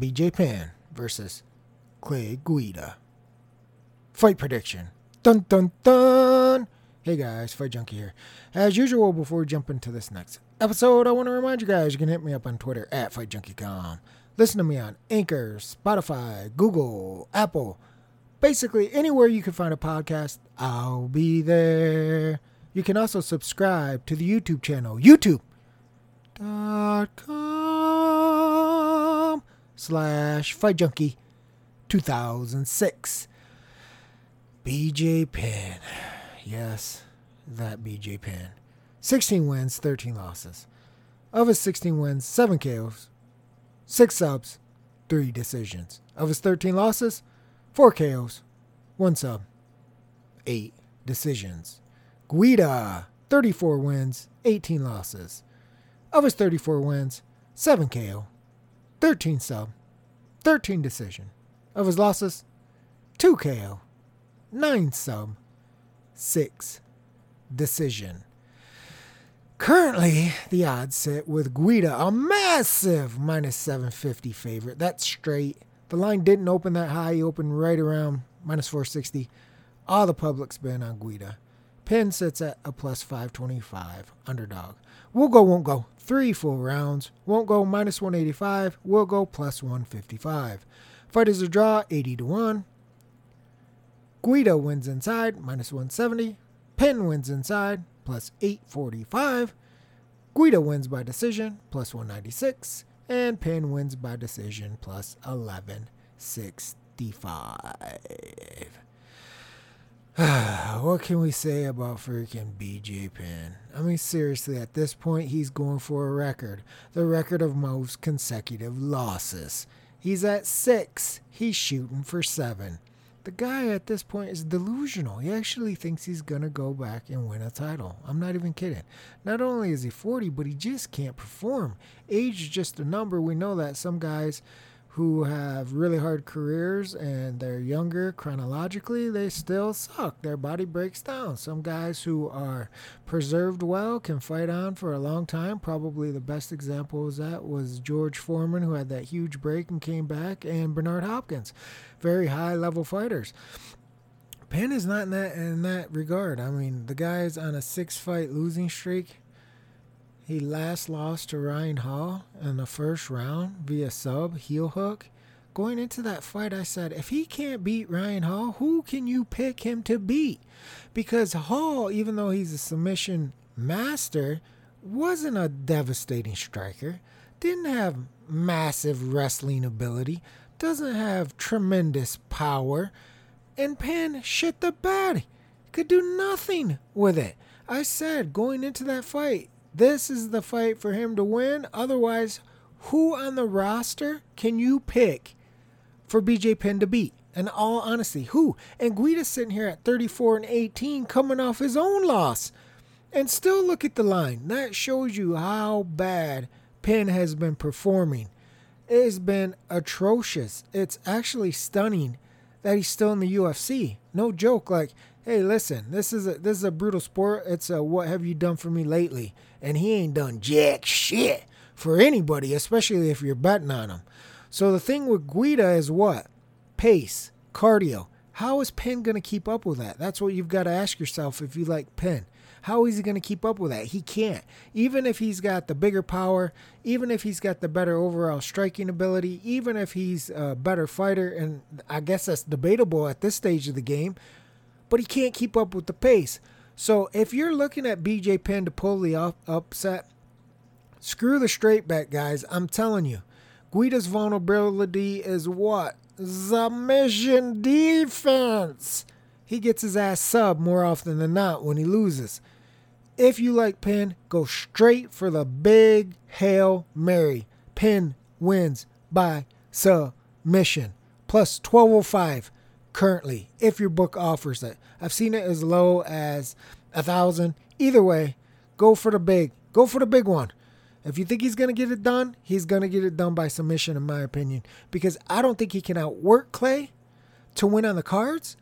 BJ Penn versus Clay Guida. Fight prediction. Dun dun dun. Hey guys, Fight Junkie here. As usual, before we jump into this next episode, I want to remind you guys you can hit me up on Twitter at FightJunkie.com. Listen to me on Anchor, Spotify, Google, Apple. Basically, anywhere you can find a podcast, I'll be there. You can also subscribe to the YouTube channel, youtube.com slash Fight Junkie 2006. BJ Penn. Yes, that BJ Penn. 16 wins, 13 losses. Of his 16 wins, 7 KOs, 6 subs, 3 decisions. Of his 13 losses, 4 KOs, 1 sub, 8 decisions. Guida, 34 wins, 18 losses. Of his 34 wins, 7 KO, 13 sub, 13 decision. Of his losses, 2 KO, 9 sub, 6 decision. Currently, the odds sit with Guida, a massive minus 750 favorite. That's straight. The line didn't open that high, it opened right around minus 460. All the public's been on Guida. Penn sits at a plus 525 underdog. We'll go, won't go. Three full rounds. Won't go minus 185. We'll go plus 155. Fight is a draw 80 to 1. Guida wins inside minus 170. Penn wins inside plus 845. Guida wins by decision plus 196. And Penn wins by decision plus 1165. what can we say about freaking BJ Penn? I mean, seriously, at this point, he's going for a record the record of most consecutive losses. He's at six, he's shooting for seven. The guy at this point is delusional. He actually thinks he's going to go back and win a title. I'm not even kidding. Not only is he 40, but he just can't perform. Age is just a number. We know that some guys who have really hard careers and they're younger chronologically, they still suck. Their body breaks down. Some guys who are preserved well can fight on for a long time. Probably the best example of that was George Foreman, who had that huge break and came back, and Bernard Hopkins, very high level fighters. Penn is not in that in that regard. I mean, the guy's on a six fight losing streak. He last lost to Ryan Hall in the first round via sub heel hook. Going into that fight, I said, if he can't beat Ryan Hall, who can you pick him to beat? Because Hall, even though he's a submission master, wasn't a devastating striker, didn't have massive wrestling ability, doesn't have tremendous power, and Penn shit the bed. Could do nothing with it. I said going into that fight, this is the fight for him to win. Otherwise, who on the roster can you pick for BJ Penn to beat? In all honesty, who? And Guida's sitting here at 34 and 18, coming off his own loss. And still look at the line. That shows you how bad Penn has been performing. It has been atrocious. It's actually stunning that he's still in the UFC. No joke. Like, hey, listen, this is a this is a brutal sport. It's a what have you done for me lately? And he ain't done jack shit for anybody, especially if you're betting on him. So the thing with Guida is what? Pace, cardio. How is Penn going to keep up with that? That's what you've got to ask yourself if you like Penn. How is he going to keep up with that? He can't. Even if he's got the bigger power, even if he's got the better overall striking ability, even if he's a better fighter, and I guess that's debatable at this stage of the game, but he can't keep up with the pace. So if you're looking at BJ Penn to pull the up- upset, screw the straight back, guys. I'm telling you. Guida's vulnerability is what? Submission defense. He gets his ass sub more often than not when he loses. If you like Penn, go straight for the big Hail Mary. Penn wins by submission. Plus 1205 currently, if your book offers it. I've seen it as low as a thousand. Either way, go for the big. Go for the big one. If you think he's going to get it done, he's going to get it done by submission, in my opinion, because I don't think he can outwork Clay to win on the cards.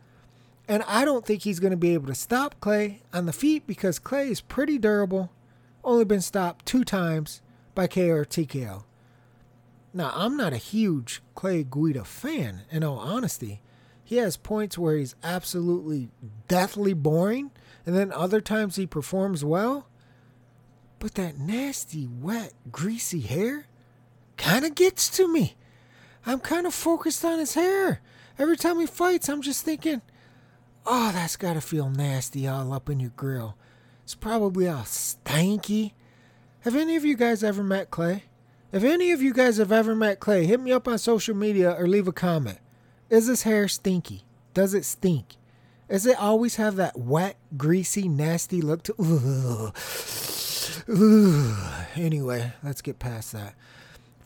And I don't think he's going to be able to stop Clay on the feet because Clay is pretty durable. Only been stopped two times by KO. Now, I'm not a huge Clay Guida fan, in all honesty. He has points where he's absolutely deathly boring, and then other times he performs well. But that nasty, wet, greasy hair kind of gets to me. I'm kind of focused on his hair. Every time he fights, I'm just thinking, oh, that's got to feel nasty all up in your grill. It's probably all stanky. Have any of you guys ever met Clay? If any of you guys have ever met Clay, hit me up on social media or leave a comment. Is his hair stinky? Does it stink? Does it always have that wet, greasy, nasty look to ugh. Anyway, let's get past that.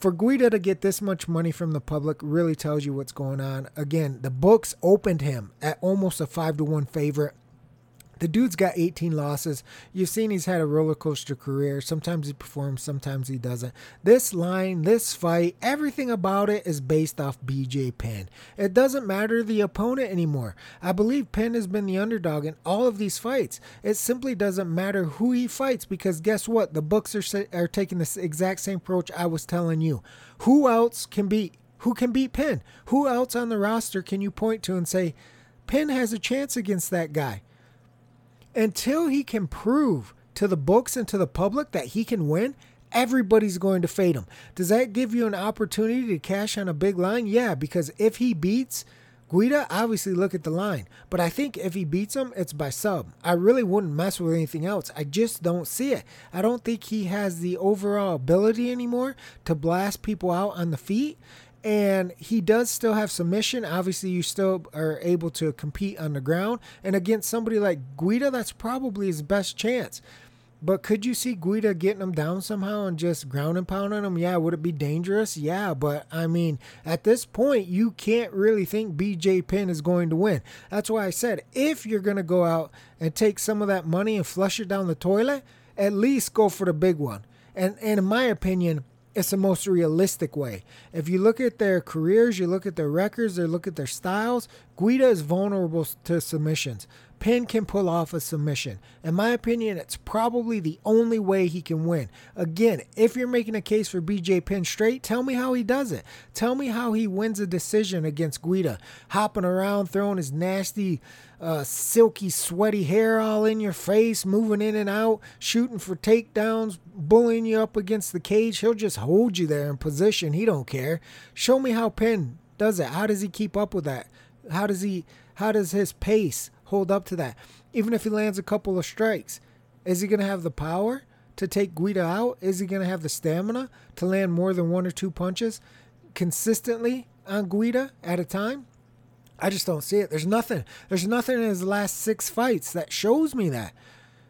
For Guida to get this much money from the public really tells you what's going on. Again, the books opened him at almost a 5 to 1 favorite. The dude's got 18 losses. You've seen he's had a roller coaster career. Sometimes he performs, sometimes he doesn't. This line, this fight, everything about it is based off BJ Penn. It doesn't matter the opponent anymore. I believe Penn has been the underdog in all of these fights. It simply doesn't matter who he fights because guess what? The books are are taking the exact same approach I was telling you. Who else can beat who can beat Penn? Who else on the roster can you point to and say Penn has a chance against that guy? Until he can prove to the books and to the public that he can win, everybody's going to fade him. Does that give you an opportunity to cash on a big line? Yeah, because if he beats Guida, obviously look at the line. But I think if he beats him, it's by sub. I really wouldn't mess with anything else. I just don't see it. I don't think he has the overall ability anymore to blast people out on the feet and he does still have submission. Obviously, you still are able to compete on the ground. And against somebody like Guida, that's probably his best chance. But could you see Guida getting him down somehow and just ground and pounding him? Yeah, would it be dangerous? Yeah, but I mean, at this point, you can't really think BJ Penn is going to win. That's why I said if you're going to go out and take some of that money and flush it down the toilet, at least go for the big one. And, and in my opinion, it's the most realistic way. If you look at their careers, you look at their records, you look at their styles, Guida is vulnerable to submissions. Penn can pull off a submission. In my opinion, it's probably the only way he can win. Again, if you're making a case for BJ Penn straight, tell me how he does it. Tell me how he wins a decision against Guida, hopping around, throwing his nasty, uh, silky, sweaty hair all in your face, moving in and out, shooting for takedowns, bullying you up against the cage. He'll just hold you there in position. He don't care. Show me how Penn does it. How does he keep up with that? How does he? How does his pace? Hold up to that. Even if he lands a couple of strikes, is he going to have the power to take Guida out? Is he going to have the stamina to land more than one or two punches consistently on Guida at a time? I just don't see it. There's nothing. There's nothing in his last six fights that shows me that.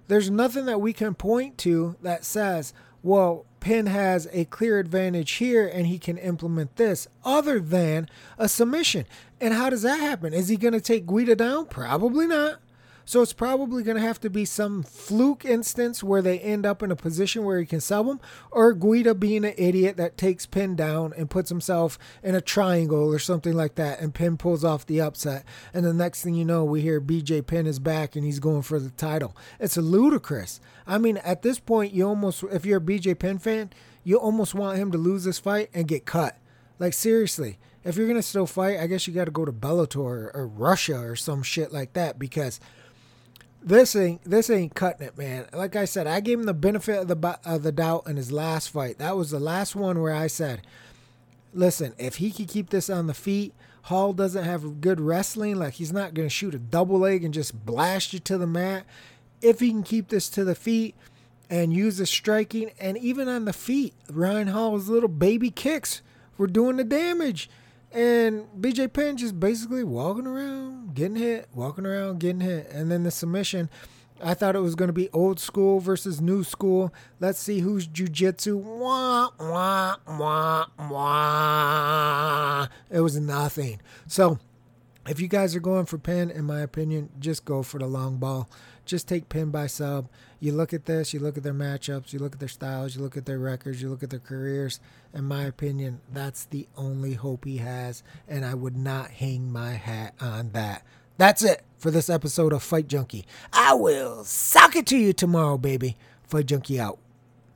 There's nothing that we can point to that says, well, Penn has a clear advantage here and he can implement this other than a submission. And how does that happen? Is he going to take Guida down? Probably not. So it's probably going to have to be some fluke instance where they end up in a position where he can sell them, or Guida being an idiot that takes Penn down and puts himself in a triangle or something like that, and Penn pulls off the upset. And the next thing you know, we hear BJ Penn is back and he's going for the title. It's ludicrous. I mean, at this point, you almost, if you're a BJ Penn fan, you almost want him to lose this fight and get cut. Like, seriously if you're gonna still fight, I guess you got to go to Bellator or, or, Russia or some shit like that because this ain't this ain't cutting it, man. Like I said, I gave him the benefit of the of the doubt in his last fight. That was the last one where I said, "Listen, if he can keep this on the feet." Hall doesn't have good wrestling. Like he's not going to shoot a double leg and just blast you to the mat. If he can keep this to the feet and use the striking, and even on the feet, Ryan Hall's little baby kicks were doing the damage. And BJ Penn just basically walking around, getting hit, walking around, getting hit. And then the submission, I thought it was going to be old school versus new school. Let's see who's jujitsu. Wah, wah, wah, wah. It was nothing. So if you guys are going for Penn, in my opinion, just go for the long ball. Just take Penn by sub. You look at this, you look at their matchups, you look at their styles, you look at their records, you look at their careers. In my opinion, that's the only hope he has, and I would not hang my hat on that. That's it for this episode of Fight Junkie. I will sock it to you tomorrow, baby. Fight Junkie out.